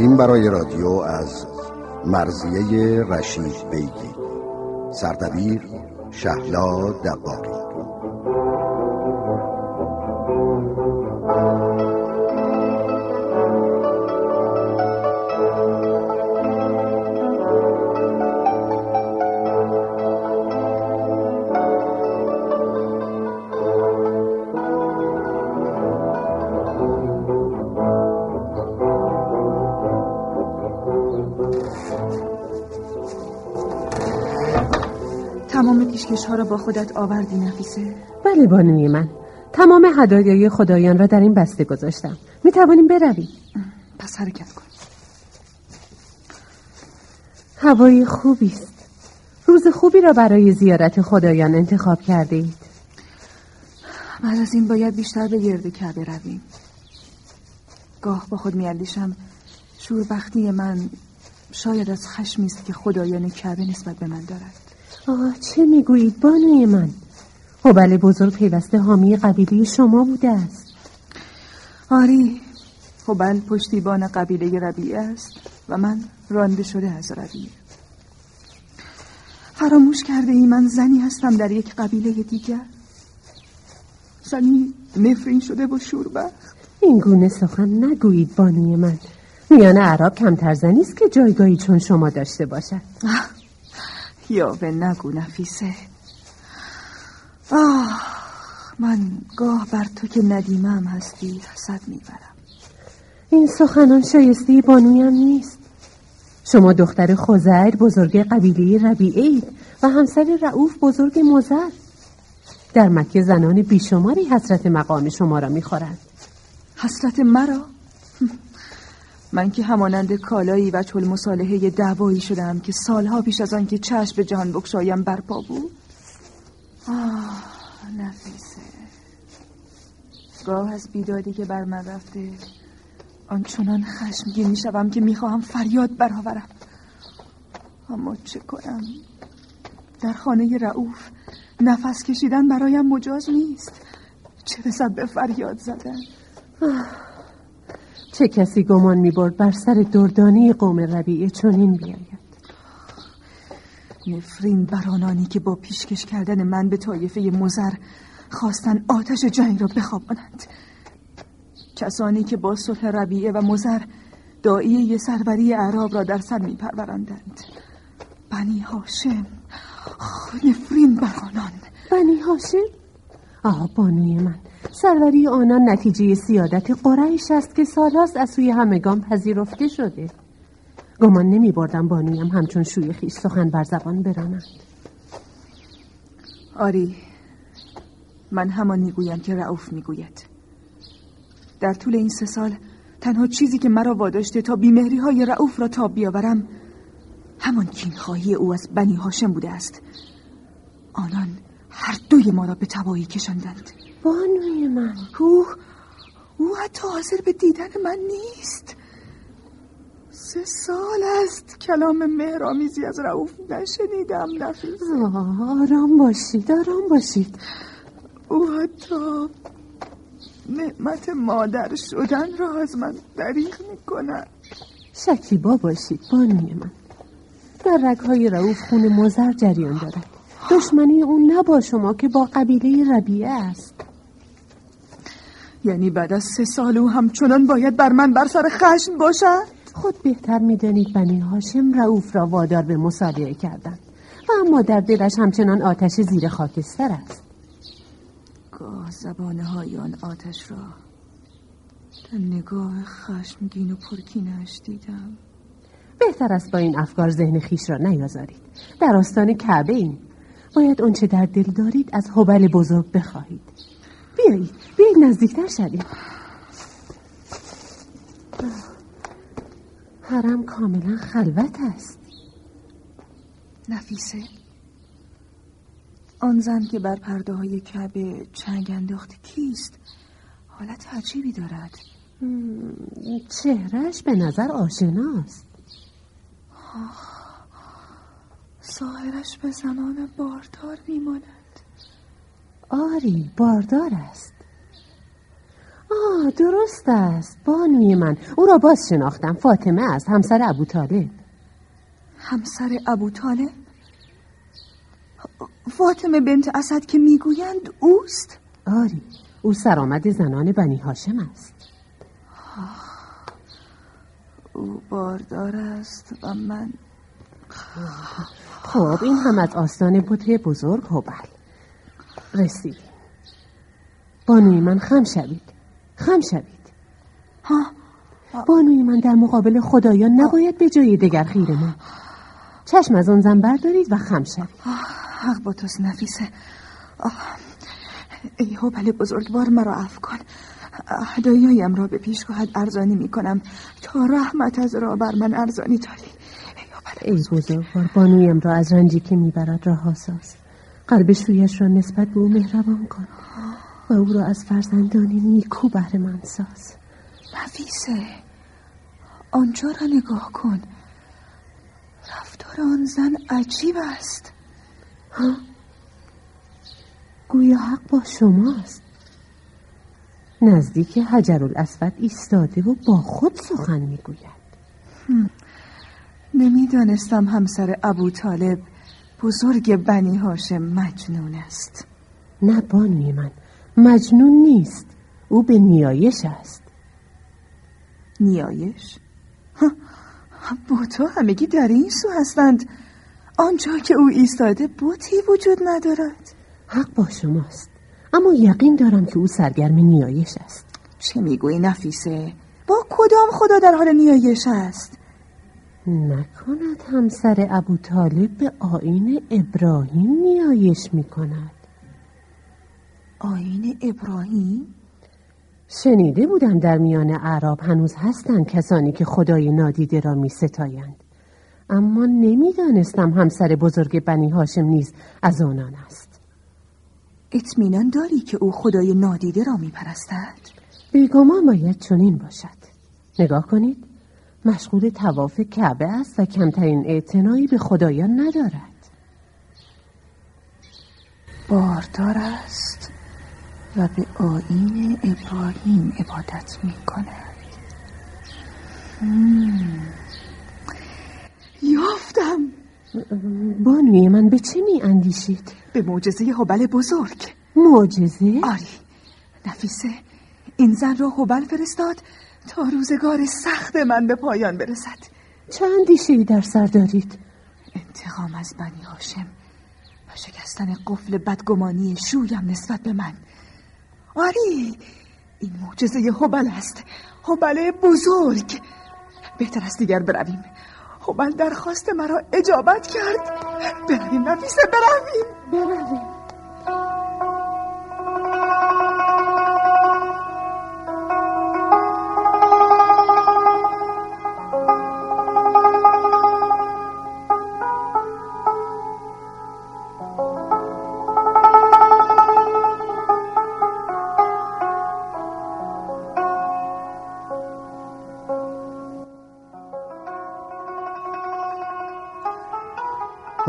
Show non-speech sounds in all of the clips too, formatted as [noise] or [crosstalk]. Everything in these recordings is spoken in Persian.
تنظیم برای رادیو از مرزیه رشید بیگی. سردبیر شهلا دباری پیشکش ها را با خودت آوردی نفیسه. بله بانوی من. تمام هدایای خدایان را در این بسته گذاشتم. می توانیم برویم؟ پس حرکت کن. هوای خوبی است. روز خوبی را برای زیارت خدایان انتخاب کرده اید. بعد از این باید بیشتر به گرد کعبه رویم. گاه با خود میاندیشم شوربختی من شاید از خشمی است که خدایان کعبه نسبت به من دارد. آه چه می‌گویید بانوی من؟ هبل بزرگ پیوسته حامی قبیله شما بوده است. آری هبل پشتیبان قبیله ربیعه است و من رانده شده از ربیعه فراموش کرده ای من زنی هستم در یک قبیله دیگر؟ زنی نفرین شده و شوربخت. این گونه سخن نگویید بانوی من. میان عرب کمتر زنی است که جایگاهی چون شما داشته باشد. یا به نگو نفیسه. آه من گاه بر تو که ندیمم هستی حسد می‌برم. این سخنان شایسته بانویم نیست. شما دختر خوزر بزرگ قبیله ربیعه و همسر رعوف بزرگ مزر. در مکه زنان بیشماری حسرت مقام شما را می‌خورند. حسرت مرا؟ من که همانند کالایی و چل مصالحه دعوایی شدم که سالها پیش از آن که چشم به جهان بکشایم برپا بود. آه نفیسه. گاه از بیدادی که بر من رفته آنچنان خشمگین می‌شوم که می‌خواهم فریاد برآورم. اما چه کنم؟ در خانه رعوف نفس کشیدن برایم مجاز نیست. چه رسد به فریاد زدن؟ چه کسی گمان می برد بر سر دردانی قوم ربیعه چنین بیاید؟ نفرین برانانی که با پیشکش کردن من به طایفه مزر خواستن آتش جنگ را بخوابانند. کسانی که با صلح ربیعه و مزر دایی سروری اعراب را در سر می پرورندند بنی هاشم نفرین برانان بنی هاشم؟ آه بانوی من. سروری آنان نتیجه سیادت قریش است که سالهاست از سوی همگان پذیرفته شده. گمان نمی بردم بانویم همچون شوی خیش سخن بر زبان برانند آری من همان می‌گویم که رعوف می‌گوید. در طول این سه سال تنها چیزی که مرا واداشته تا بیمهری های رعوف را تاب بیاورم همان کینخواهی او از بنی هاشم بوده است. آنان هر دوی ما را به تبایی کشاندند. بانوی من. او او حتی حاضر به دیدن من نیست. سه سال است کلام مهرامیزی از رعوف نشنیدم نفیس. آرام باشید آرام باشید. او حتی نعمت مادر شدن را از من دریغ می شکیبا باشید بانوی من. در رگهای رعوف خون مزر جریان دارد. دشمنی اون نه با شما که با قبیله ربیعه است. یعنی بعد از سه سال او همچنان باید بر من بر سر خشم باشد؟ خود بهتر می‌دانید بنی هاشم رعوف را وادار به مصالحه کردن و اما در دلش همچنان آتش زیر خاکستر است. گاه زبانه های آن آتش را در نگاه خشمگین و پرکینش دیدم. بهتر است با این افکار ذهن خیش را نیازارید. در آستان کعبه این باید اونچه در دل دارید از حبل بزرگ بخواهید. بیایید بیایید نزدیکتر شدیم حرم کاملا خلوت است. نفیسه آن زن که بر پرده های کعبه چنگ انداخت کیست؟ حالت عجیبی دارد. چهرش به نظر آشناست. ظاهرش به زمان باردار میماند. آری باردار است. آه درست است. بانوی من. او را باز شناختم. فاطمه است همسر ابو طالب. همسر ابو طالب؟ فاطمه بنت اسد که می‌گویند اوست؟ آری او سرآمد زنان بنی هاشم است. او باردار است و من خب این هم از آستان بوته بزرگ هبل رسیدیم بانوی من خم شوید. خم شوید. ها؟ بانوی من در مقابل خدایان نباید به جای دگر خیره ما چشم از آن زن بردارید و خم شوید. حق با توست نفیسه. آه. ای هبل بزرگوار مرا عفو کن. هدایایم را به پیشگاهت ارزانی می کنم تا رحمت از را بر من ارزانی داری ای ای بزرگوار بانویم را از رنجی که می‌برد رها ساز قلب شویش را نسبت به او مهربان کن و او را از فرزندانی نیکو بهره من ساز. نفیسه آنجا را نگاه کن. رفتار آن زن عجیب است. ها؟ گویا حق با شماست. نزدیک حجر الاسود ایستاده و با خود سخن می‌گوید. نمی‌دانستم همسر ابو طالب بزرگ بنی هاشم مجنون است. نه بانوی من مجنون نیست. او به نیایش است. نیایش؟ بوتا همگی در این سو هستند. آنجا که او ایستاده بوتی وجود ندارد. حق با شماست. اما یقین دارم که او سرگرم نیایش است. چه می‌گویی نفیسه؟ با کدام خدا در حال نیایش است؟ نکند همسر ابو طالب به آین ابراهیم نیایش می‌کند آین ابراهیم؟ شنیده بودم در میان اعراب هنوز هستند کسانی که خدای نادیده را می ستایند. اما نمی‌دانستم همسر بزرگ بنی هاشم نیز از آنان است اطمینان داری که او خدای نادیده را می پرستد؟ بیگمان باید چنین باشد نگاه کنید مشغول تواف کعبه است و کمترین اعتنایی به خدایان ندارد. باردار است و به آین ابراهیم عبادت می کند یافتم. بانوی من به چه می اندیشید؟ به معجزه حبل بزرگ. معجزه؟ آری. نفیسه این زن را حبل فرستاد تا روزگار سخت من به پایان برسد. چه اندیشه در سر دارید؟ انتقام از بنی هاشم و شکستن قفل بدگمانی شویم نسبت به من. آری این معجزه حبل است. حبل بزرگ. بهتر است دیگر برویم. حبل درخواست مرا اجابت کرد. برویم نفیسه برویم. برویم.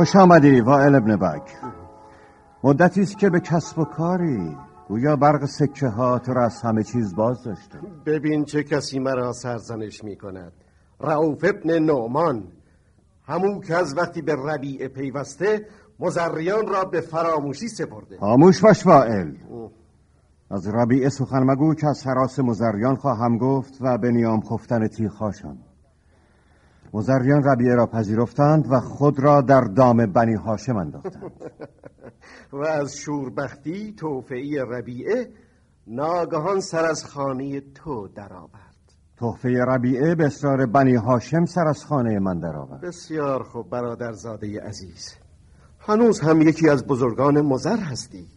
خوش آمدی وائل ابن بک مدتی است که به کسب و کاری. گویا برق سکه ها تو را از همه چیز باز داشته ببین چه کسی مرا سرزنش می کند رعوف ابن نومان همون که از وقتی به ربیعه پیوسته مزریان را به فراموشی سپرده. خاموش باش وائل. از ربیعه سخن مگو که از حراس مزریان خواهم گفت و به نیام خفتن تیخاشان مزریان ربیعه را پذیرفتند و خود را در دام بنی هاشم انداختند. [laughs] و از شوربختی توفعی ربیعه ناگهان سر از خانه تو درآورد. تحفه ربیعه به اصرار بنی هاشم سر از خانه من درآورد. بسیار خوب برادر زاده عزیز. هنوز هم یکی از بزرگان مزر هستی.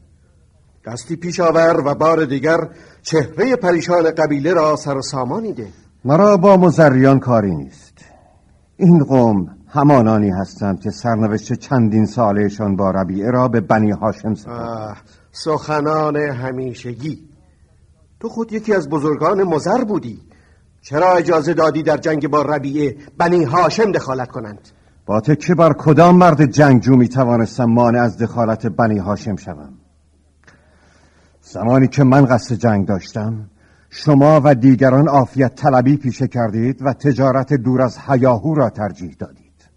دستی پیش آور و بار دیگر چهره پریشان قبیله را سر و سامانی ده. مرا با مزریان کاری نیست. این قوم همانانی هستند که سرنوشت چندین سالشان با ربیعه را به بنی هاشم سپرد. سخنان همیشگی. تو خود یکی از بزرگان مزر بودی. چرا اجازه دادی در جنگ با ربیعه بنی هاشم دخالت کنند؟ با تکه بر کدام مرد جنگجو می توانستم مانع از دخالت بنی هاشم شوم؟ زمانی که من قصد جنگ داشتم شما و دیگران آفیت طلبی پیشه کردید و تجارت دور از حیاهو را ترجیح دادید.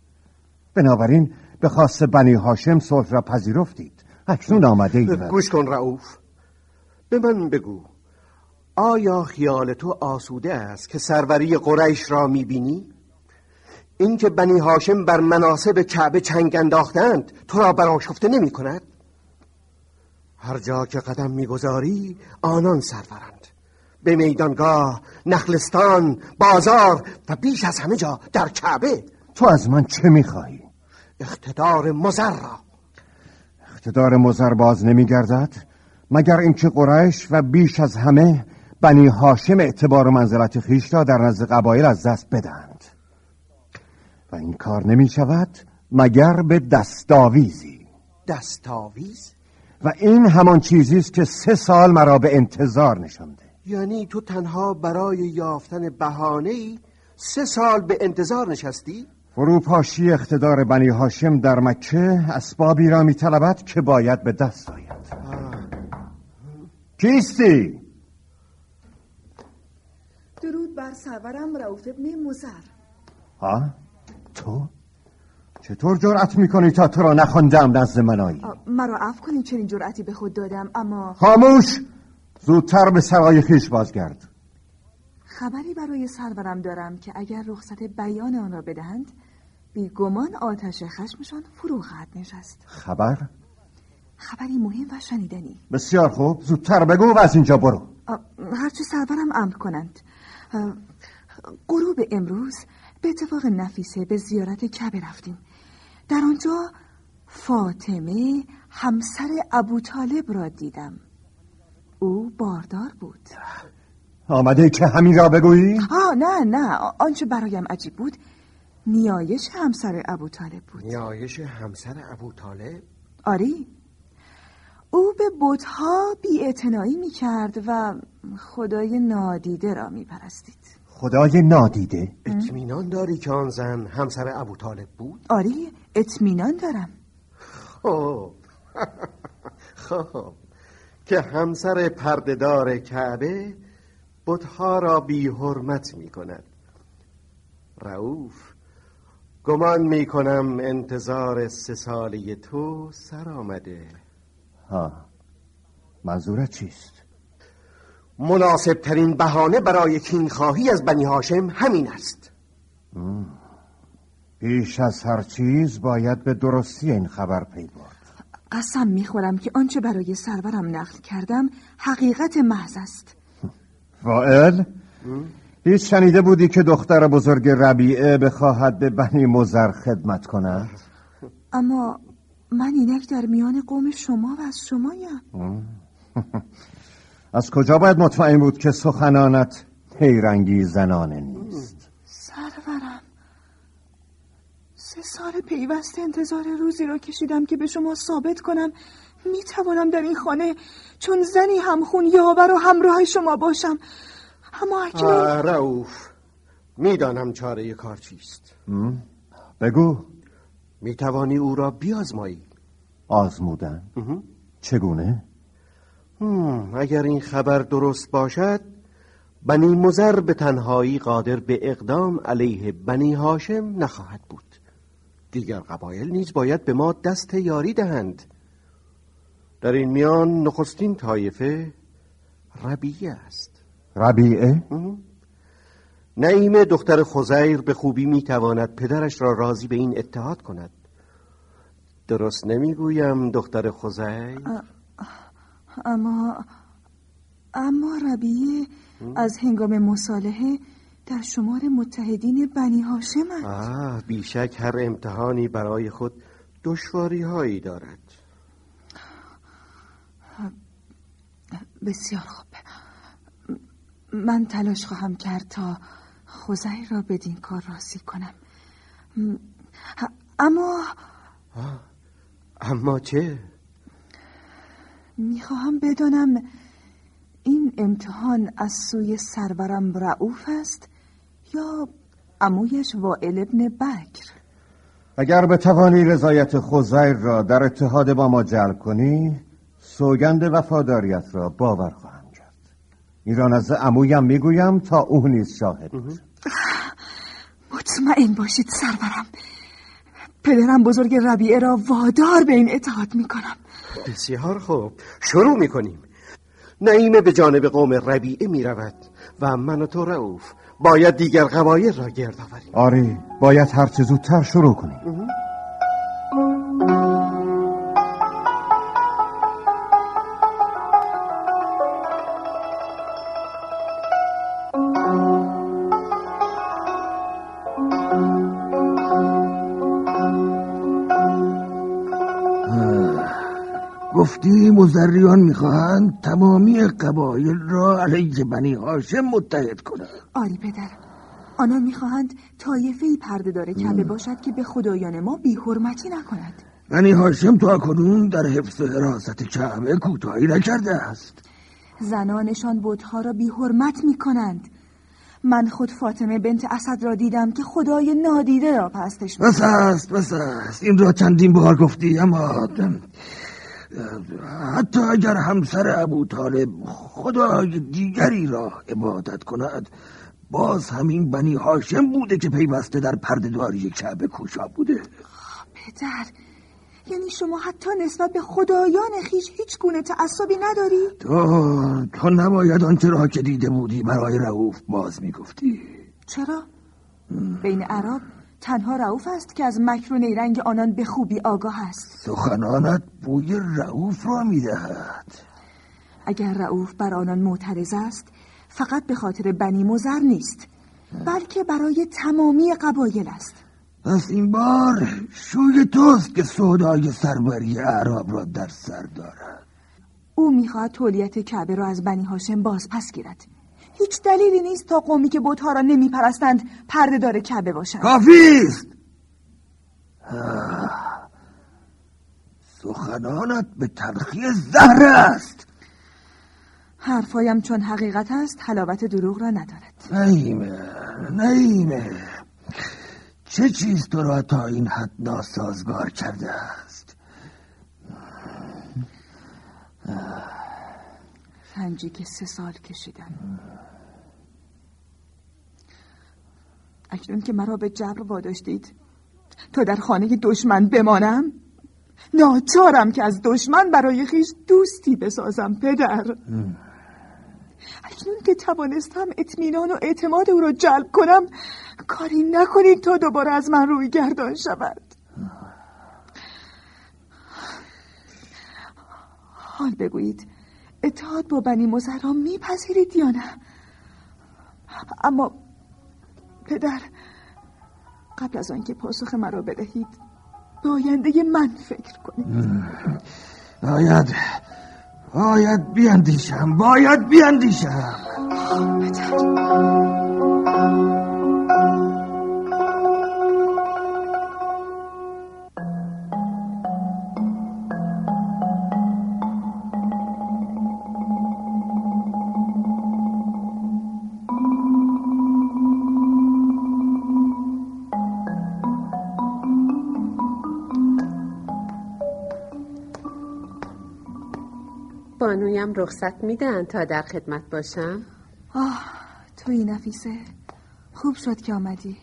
بنابراین به خاص بنی هاشم صلح را پذیرفتید. اکنون آمده اید. گوش کن رعوف به من بگو آیا خیال تو آسوده است که سروری قریش را می‌بینی؟ اینکه بنی هاشم بر مناسب کعبه چنگ انداختند تو را براشفته نمی کند؟ هر جا که قدم می‌گذاری آنان سرورند. به میدانگاه نخلستان بازار و بیش از همه جا در کعبه. تو از من چه می‌خواهی؟ اقتدار مزر را. اقتدار مزر باز نمیگردد مگر اینکه قریش و بیش از همه بنی هاشم اعتبار و منزلت خیش را در نزد قبایل از دست بدهند. و این کار نمی شود مگر به دستاویزی. دستاویز؟ و این همان چیزی است که سه سال مرا به انتظار نشانده. یعنی تو تنها برای یافتن بهانه ای سه سال به انتظار نشستی؟ فروپاشی اقتدار بنی هاشم در مکه اسبابی را می طلبد که باید به دست آید کیستی؟ درود بر سرورم رعوف ابن مزر ها؟ تو؟ چطور جرأت می‌کنی تا تو را نخواندم نزد منایی؟ مرا عفو کنید چنین جرأتی به خود دادم اما خاموش زودتر به سرای خیش بازگرد. خبری برای سرورم دارم که اگر رخصت بیان آن را بدهند بیگمان آتش خشمشان فرو خواهد نشست. خبر؟ خبری مهم و شنیدنی. بسیار خوب. زودتر بگو و از اینجا برو. هرچه سرورم امر کنند. غروب امروز به اتفاق نفیسه به زیارت کبه رفتیم. در آنجا فاطمه همسر ابو طالب را دیدم. او باردار بود آمده که همین را بگویی؟ آه نه نه آنچه برایم عجیب بود نیایش همسر ابو طالب بود نیایش همسر ابو طالب؟ آری او به بودها بی می کرد و خدای نادیده را می پرستید خدای نادیده؟ اطمینان داری که آن زن همسر ابو طالب بود؟ آری اطمینان دارم خب [laughs] خب که همسر پردهدار کعبه بتها را بی حرمت می کند رعوف گمان می کنم انتظار سه سالی تو سر آمده. ها منظورت چیست؟ مناسب ترین بهانه برای خواهی از بنی هاشم همین است. بیش از هر چیز باید به درستی این خبر پی برد قسم می‌خورم که آنچه برای سرورم نقل کردم حقیقت محض است. وائل هیچ شنیده بودی که دختر بزرگ ربیعه بخواهد به بنی مزر خدمت کند؟ اما من اینک در میان قوم شما و از شمایم. [laughs] از کجا باید مطمئن بود که سخنانت حیرنگی زنانه نیست سرورم سه سال پیوسته انتظار روزی را کشیدم که به شما ثابت کنم. می توانم در این خانه چون زنی همخون یاور و همراه شما باشم. اما اکنون رعوف می‌دانم چاره کار چیست. بگو. می توانی او را بیازمایی. آزمودن. چگونه؟ اگر این خبر درست باشد بنی مزر به تنهایی قادر به اقدام علیه بنی هاشم نخواهد بود. دیگر قبایل نیز باید به ما دست یاری دهند. در این میان نخستین طایفه ربیعه است. ربیعه؟ نعیم دختر خزیر به خوبی می‌تواند پدرش را راضی به این اتحاد کند. درست نمی‌گویم دختر خزیر اما اما ربیه از هنگام مصالحه در شمار متحدین بنی هاشم است. بیشک هر امتحانی برای خود دشواری هایی دارد. بسیار خوب. من تلاش خواهم کرد تا خزیر را بدین کار راضی کنم. اما اما چه؟ می‌خواهم بدانم این امتحان از سوی سرورم رعوف است یا امویش وائل ابن بکر. اگر به توانی رضایت خزیر را در اتحاد با ما جلب کنی سوگند وفاداریت را باور خواهم کرد. این را نزد عمویم می‌گویم تا او نیز شاهد مطمئن باشید سرورم. پدرم بزرگ ربیعه را وادار به این اطاعت می‌کنم. بسیار خوب. شروع می‌کنیم. نعیمه به جانب قوم ربیعه می‌رود و من و تو رعوف باید دیگر قبایل را گرد آوریم. آری باید هرچه زودتر شروع کنیم. مزریان می‌خواهند تمامی قبایل را علیه بنی هاشم متحد کنند. آری پدر آنان می‌خواهند طایفه پرده داره کعبه باشد که به خدایان ما بی حرمتی نکند. بنی هاشم تا کنون در حفظ حراست کعبه کوتاهی نکرده است. زنانشان بتها را بی حرمت می‌کنند. من خود فاطمه بنت اسد را دیدم که خدای نادیده را پستش بس است بس است. این را چندین بار گفتی اما حتی اگر همسر ابو طالب خدای دیگری را عبادت کند باز همین بنی هاشم بوده که پیوسته در پردهداری کعبه کوشا بوده پدر یعنی شما حتی نسبت به خدایان خیش هیچ گونه تعصبی نداری؟ تو تو نباید آنچه را که دیده بودی برای رعوف باز می‌گفتی چرا؟ بین عرب تنها رعوف است که از مکر و نیرنگ آنان به خوبی آگاه است. سخنانت بوی رعوف را می‌دهد. اگر رعوف بر آنان معترض است فقط به خاطر بنی مزر نیست بلکه برای تمامی قبایل است. پس این بار شوی توست که سودای سربری اعراب را در سر دارد. او می‌خواهد تولیت کعبه را از بنی هاشم باز پس گیرد. هیچ دلیلی نیست تا قومی که بتها را نمیپرستند پرده داره کعبه باشند. کافی است سخنانت به تلخی زهر است! حرفایم چون حقیقت است حلاوت دروغ را ندارد. نیمه نیمه چه چیز تو را تا این حد ناسازگار کرده است؟ رنجی که سه سال کشیدم اکنون که مرا به جبر واداشتید تا در خانه دشمن بمانم ناچارم که از دشمن برای خیش دوستی بسازم پدر. اکنون که توانستم اطمینان و اعتماد او را جلب کنم کاری نکنید تا دوباره از من روی گردان شود. حال بگویید اتحاد با بنی مزرا میپذیرید یا نه؟ اما پدر قبل از آنکه پاسخ مرا بدهید به آینده من فکر کنید. باید باید بیاندیشم باید بیاندیشم. پدر. بانویم رخصت میدن تا در خدمت باشم؟ آه توی نفیسه. خوب شد که آمدی.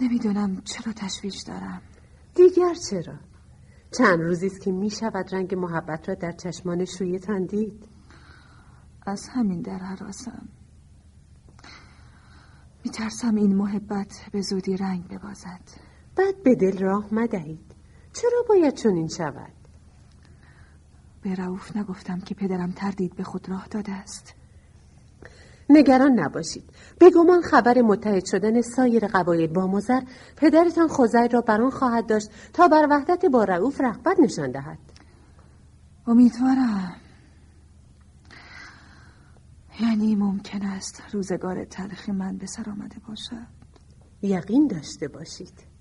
نمی‌دونم چرا تشویش دارم. دیگر چرا؟ چند روزی است که می‌شود رنگ محبت را در چشمان شویتان دید از همین در حراسم میترسم این محبت به زودی رنگ ببازد. بعد به دل راه مدهید. چرا باید چنین شود؟ به رعوف نگفتم که پدرم تردید به خود راه داده است. نگران نباشید. به گمان خبر متحد شدن سایر قبایل با مزر پدرتان خزر را بران خواهد داشت تا بر وحدت با رعوف رغبت نشان دهد. امیدوارم. یعنی ممکن است روزگار تلخی من به سر آمده باشد. یقین داشته باشید.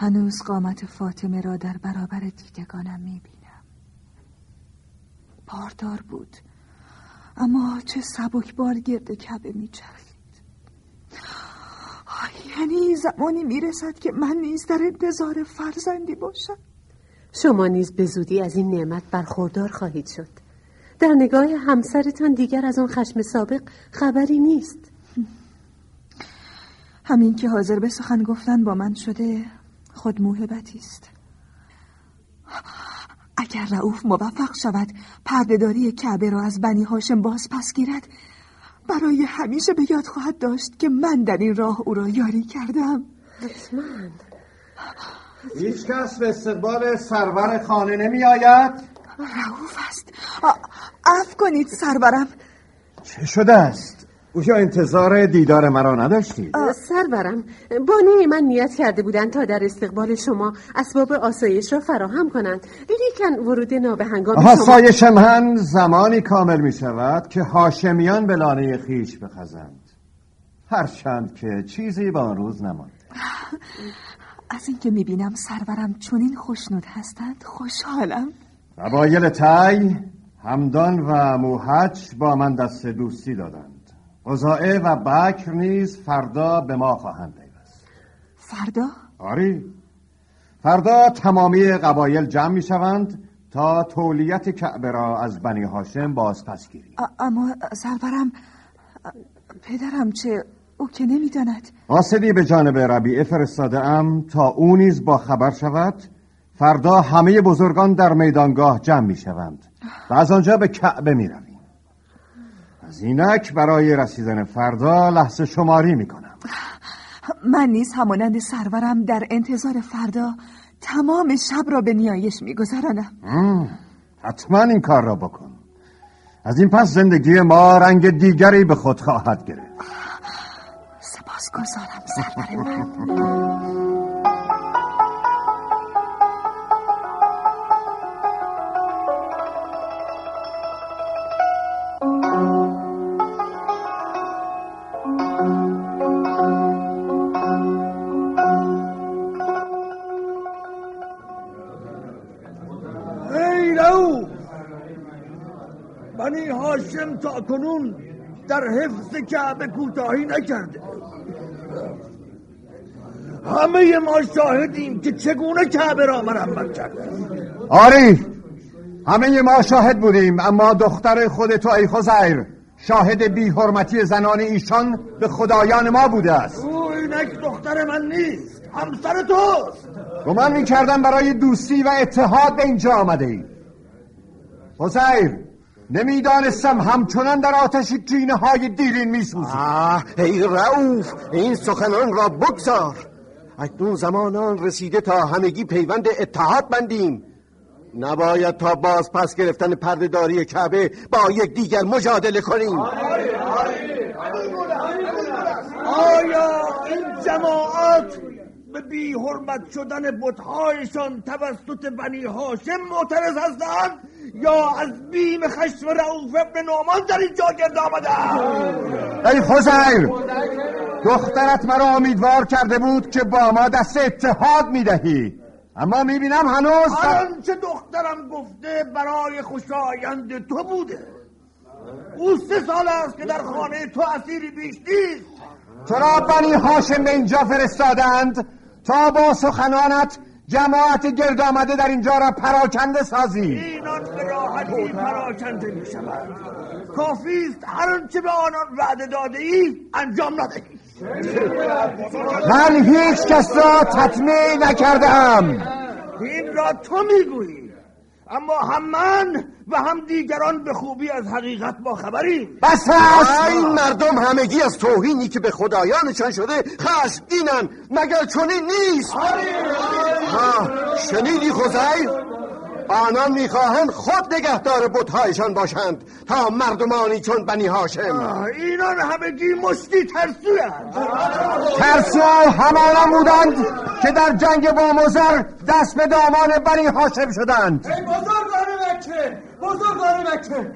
هنوز قامت فاطمه را در برابر دیدگانم می‌بینم. باردار بود. اما چه سبک بار گرد کعبه میچرخید. یعنی زمانی می‌رسد که من نیز در انتظار فرزندی باشم. شما نیز به زودی از این نعمت برخوردار خواهید شد. در نگاه همسرتان دیگر از اون خشم سابق خبری نیست. همین که حاضر به سخن گفتن با من شده خود موهبتی است. اگر رعوف موفق شود پردهداری کعبه را از بنی هاشم باز پس گیرد. برای همیشه به یاد خواهد داشت که من در این راه او را یاری کردم. حتما هیچ کس به استقبال سرور خانه نمی آید؟ رعوف است اف کنید سرورم. چه شده است؟ اویا انتظار دیدار مرا نداشتید؟ سرورم. بانوی من نیت کرده بودند تا در استقبال شما اسباب آسایش را فراهم کنند. لیکن ورود نابهنگام شما آسایش من زمانی کامل می شود که هاشمیان به لانه خیش بخزند. هرچند که چیزی با آن روز نماند. از اینکه می‌بینم سرورم چنین خوشنود هستند خوشحالم. قبایل تای همدان و موحج با من دست دوستی دادند. قضائه و بکر نیز فردا به ما خواهند پیوست. فردا؟ آری. فردا تمامی قبایل جمع می شوند تا تولیت کعبه را از بنی هاشم باز پس گیریم اما سرورم پدرم چه او که نمی‌داند. قاصدی به جانب ربیعه فرستاده ام تا او نیز با خبر شود. فردا همه بزرگان در میدانگاه جمع می شوند و از آنجا به کعبه می از اینک برای رسیدن فردا لحظه شماری می کنم من نیز همانند سرورم در انتظار فردا تمام شب را به نیایش میگذرانم. حتما این کار را بکن. از این پس زندگی ما رنگ دیگری به خود خواهد گرفت. سپاس گذارم سرور من هاشم تا کنون در حفظ کعبه کوتاهی نکرده. همه ما شاهدیم که چگونه کعبه را مرمت کرده آری همه ما شاهد بودیم اما دختر خود تو ای خزیر شاهد بی حرمتی زنان ایشان به خدایان ما بوده است. او اینک دختر من نیست همسر توست. گمان می کردم برای دوستی و اتحاد به اینجا آمده ای. خزیر نمی‌دانستم همچنان در آتش کینه های دیرین می سوزی آه ای رعوف این سخنان را بگذار. اکنون زمان آن رسیده تا همگی پیوند اتحاد بندیم. نباید تا باز پس گرفتن پردهداری کعبه با یک دیگر مجادله کنیم. آیا این جماعت به بی حرمت شدن بتهایشان توسط بنی هاشم معترض هستند یا از بیم خشم رعوف ابن نعمان در اینجا گرد آمدند ای خزیر دخترت مرا امیدوار کرده بود که با ما دست اتحاد می دهی اما می بینم هنوز آنچه دخترم گفته برای خوشایند تو بوده. او سه سال است که در خانه تو اسیری بیش نیست. چرا بنی هاشم به اینجا فرستادند؟ تا با سخنانت جماعت گرد آمده در اینجا را پراکنده سازی. اینان به راحتی پراکنده می شود کافی است هر آنچه به آنان وعده داده ای انجام ندهی. من هیچ کس را تطمیع نکردم این را تو می‌گویی. اما هم من و هم دیگران به خوبی از حقیقت با خبریم بس است. این مردم همگی از توهینی که به خدایانشان شده خشمگینن مگر چنین نیست؟ ها شنیدی خزیر آنان می‌خواهند خود نگهدار بتهایشان باشند تا مردمانی چون بنی هاشم. اینان همگی مشتی ترسویند ترسو همانان بودند که در جنگ با مزر دست به دامان بنی هاشم شدند. بزرگان مکه بزرگان مکه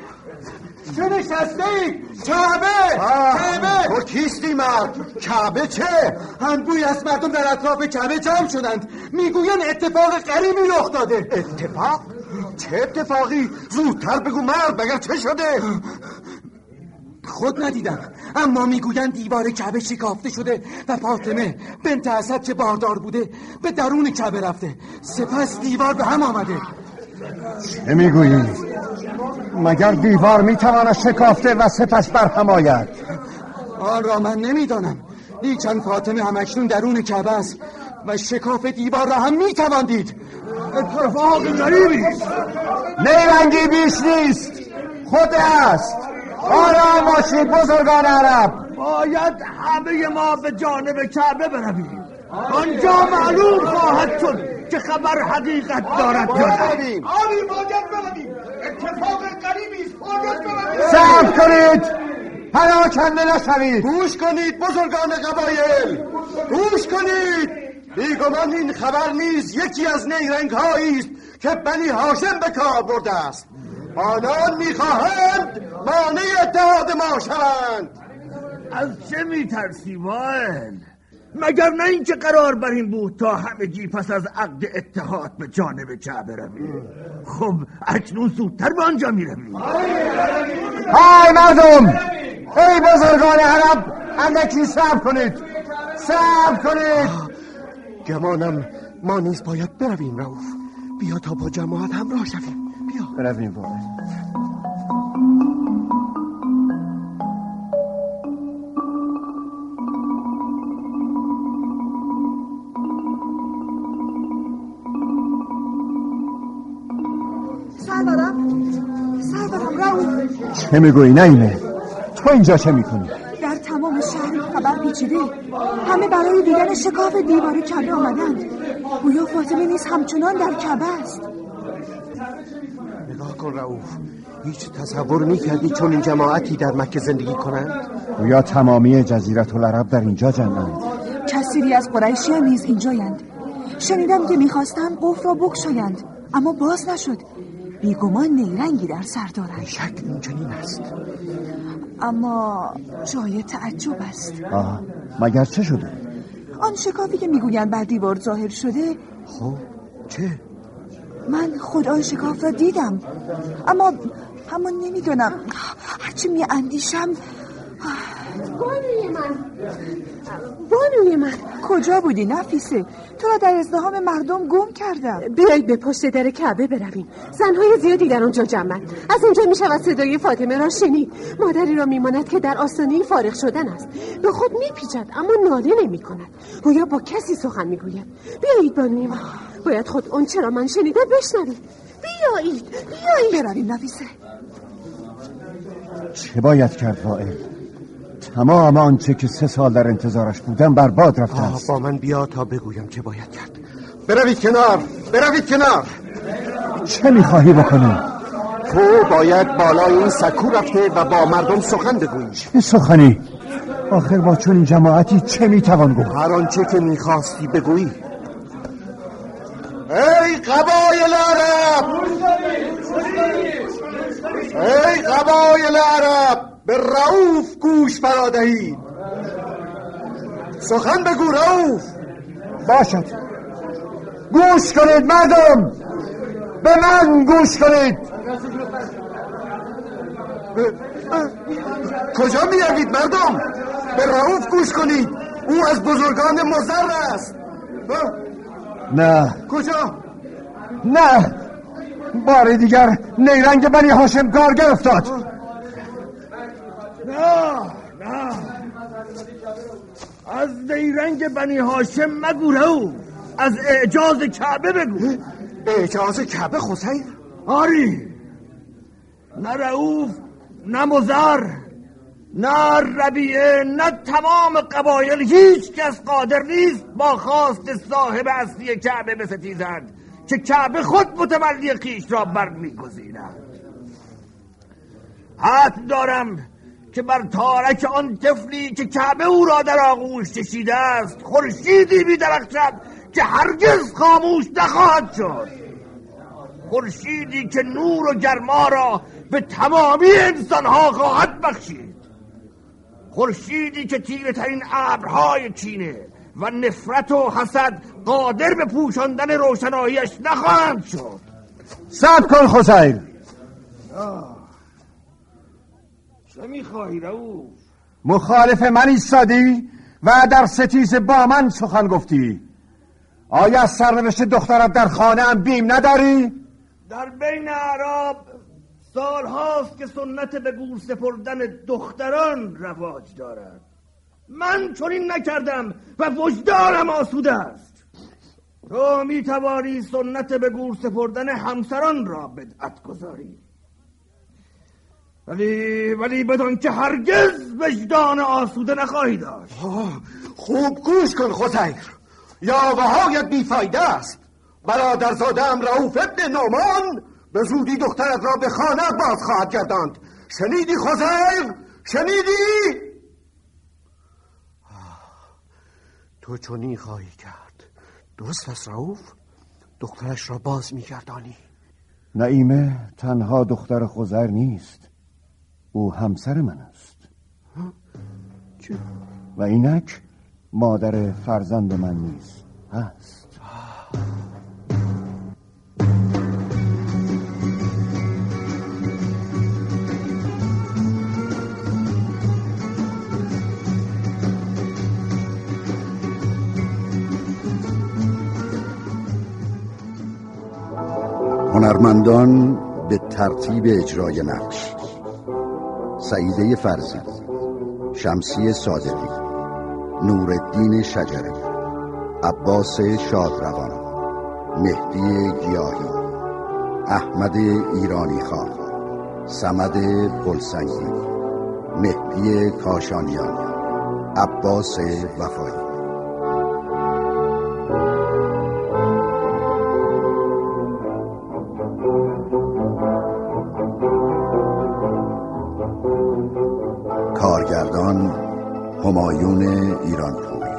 چه نشسته اید کعبه کعبه. تو کیستی مرد؟ کعبه چه؟ انبوی از مردم در اطراف کعبه جمع شدند. می‌گویند اتفاق غریبی رخ داده. اتفاق؟ چه اتفاقی؟ زودتر بگو مرد مگر چه شده؟ خود ندیدم. اما می‌گویند دیوار کعبه شکافته شده و فاطمه بنت اسد که باردار بوده به درون کعبه رفته. سپس دیوار به هم آمده. چه می‌گویی؟ مگر دیوار می‌تواند شکافته و سپس برهم آید؟ آن را من نمی‌دانم. لیکن فاطمه همکنون درون کعبه است و شکاف دیوار را هم می‌توان دید اتفاق غریبی. نیرنگی بیش نیست. خود است. آرام باشید بزرگان عرب. باید همه ما به جانب کعبه برویم. آنجا معلوم خواهد شد. که خبر حقیقت دارد یا نه. آری باید برویم اتفاق غریبی است صبر کنید. پراکنده نشوید. گوش کنید بزرگان قبایل. گوش کنید. بیگمان این خبر نیز یکی از نیرنگ هایی است که بنی هاشم به کار برده است. آنان می‌خواهند مانع داد ما شوند. از چه میترسی وائل؟ مگر نه اینکه قرار بر این بود تا همگی پس از عقد اتحاد به جانب کعبه رویم خب اکنون زودتر به آنجا می‌رویم. های مردم ای بزرگان عرب اندکی صبر کنید. صبر کنید. گمانم ما نیز باید برویم رؤوف. بیا تا با جماعت همراه شویم. بیا. برویم وارد چه می‌گویی نایمه تو اینجا چه می‌کنی؟ در تمام شهر خبر پیچیده. همه برای دیدن شکاف دیوار کعبه آمدند. گویا فاطمه نیز همچنان در کعبه است. نگاه کن رؤوف. هیچ تصور می‌کردی چون این جماعتی در مکه زندگی کنند؟ گویا تمامی جزیرت العرب در اینجا جمعند. کثیری از قریشیان نیز اینجایند. شنیدم که می‌خواستند قفل را بگشایند اما باز نشد. بیگمان نیرنگی در سر دارند. شک این چنین است. اما جای تعجب است. آه مگر چه شده؟ آن شکافی که می‌گویند بر دیوار ظاهر شده خب چه؟ من خود آن شکاف را دیدم. اما اما نمی‌دانم. هرچی می اندیشم بانوی من. بانوی من. کجا بودی نفیسه؟ تو را در ازدهام مردم گم کردم. بیایید به پشت در کعبه برویم. زنهای زیادی در آنجا جمعند از اینجا می شود صدای فاطمه را شنید. مادری را میماند که در آستانه فارغ شدن است. به خود میپیچد اما ناله نمی کند. گویا با کسی سخن می‌گوید بیایید بانوی من. باید خود اون چرا من شنیده بشنوید بیایید بیایید. برویم نفیسه. چه باید کرد وائل تمام آنچه که سه سال در انتظارش بودم برباد رفته است. با من بیا تا بگویم چه باید کرد. بروید کنار بروید کنار. چه می‌خواهی بکنی؟ تو باید بالای این سکو رفته و با مردم سخن بگویی. چه سخنی؟ آخر با چون این جماعتی چه می‌توان گفت؟ هر آنچه که می‌خواستی بگویی. ای قبایل عرب! ای قبایل عرب! به رعوف گوش فرادهید سخن بگو رعوف باشد. گوش کنید مردم. به من گوش کنید. کجا می‌روید مردم؟ به رعوف گوش کنید. او از بزرگان مزر است. نه. کجا؟ نه. بار دیگر نیرنگ بنی هاشم کارگر افتاد نه نه. از نیرنگ بنی هاشم مگو رو از اعجاز کعبه بگو. اعجاز کعبه خسین؟ آری. نه رعوف نه مزر نه ربیعه نه تمام قبایل. هیچ کس قادر نیست با خواست صاحب اصلی کعبه بستیزند که کعبه خود متولی خیش را برمیگزیند. حد دارم که بر تارک آن طفلی که کعبه او را در آغوش کشیده است خورشیدی بیدرخشد که هرگز خاموش نخواهد شد. خورشیدی که نور و گرما را به تمامی انسانها خواهد بخشید. خورشیدی که تیره ترین ابرهای کینه و نفرت و حسد قادر به پوشاندن روشناییش نخواهند شد. صبر کن خسیل؟ مخالف من ایستادی و در ستیز با من سخن گفتی. آیا از سرنوشت دخترت در خانه هم بیم نداری؟ در بین عرب سال هاست که سنت به گور سپردن دختران رواج دارد. من چنین نکردم و وجدانم آسوده است. تو می توانی سنت به گور سپردن همسران را بدعت گذاری. ولی ولی بدان که هرگز وجدان آسوده نخواهی داشت. خوب گوش کن خزیر یا وهایت بیفایده است. برادرزادم رعوف ابن نومان به زودی دخترت را به خانه باز خواهد گرداند. شنیدی خزیر شنیدی؟ تو چونی خواهی کرد. درست است رعوف دخترش را باز میگردانی. نعیمه تنها دختر خزر نیست. او همسر من است. [gasps] و اینک مادر فرزند من نیست هست. هنرمندان به ترتیب اجرای نقش سعیده فرزی. شمسی صادقی. نورالدین شجره. عباس شادروان. مهدی گیاهی. احمد ایرانی خان. سمد پلسنگی مهدی کاشانیان. عباس وفایی. همایون ایران پوری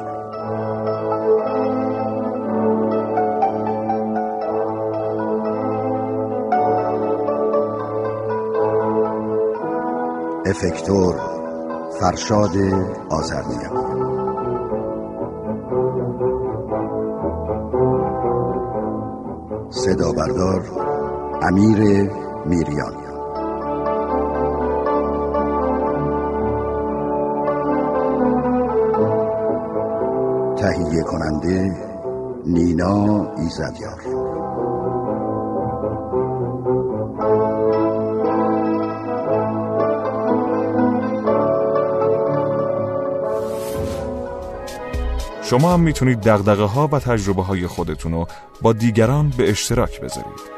افکتور فرشاد آزرمیان صدا بردار امیر میریان کننده نینا ایزدیار شما هم می‌تونید دقدقه ها و تجربه های خودتون رو با دیگران به اشتراک بذارید.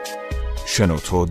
شنوتو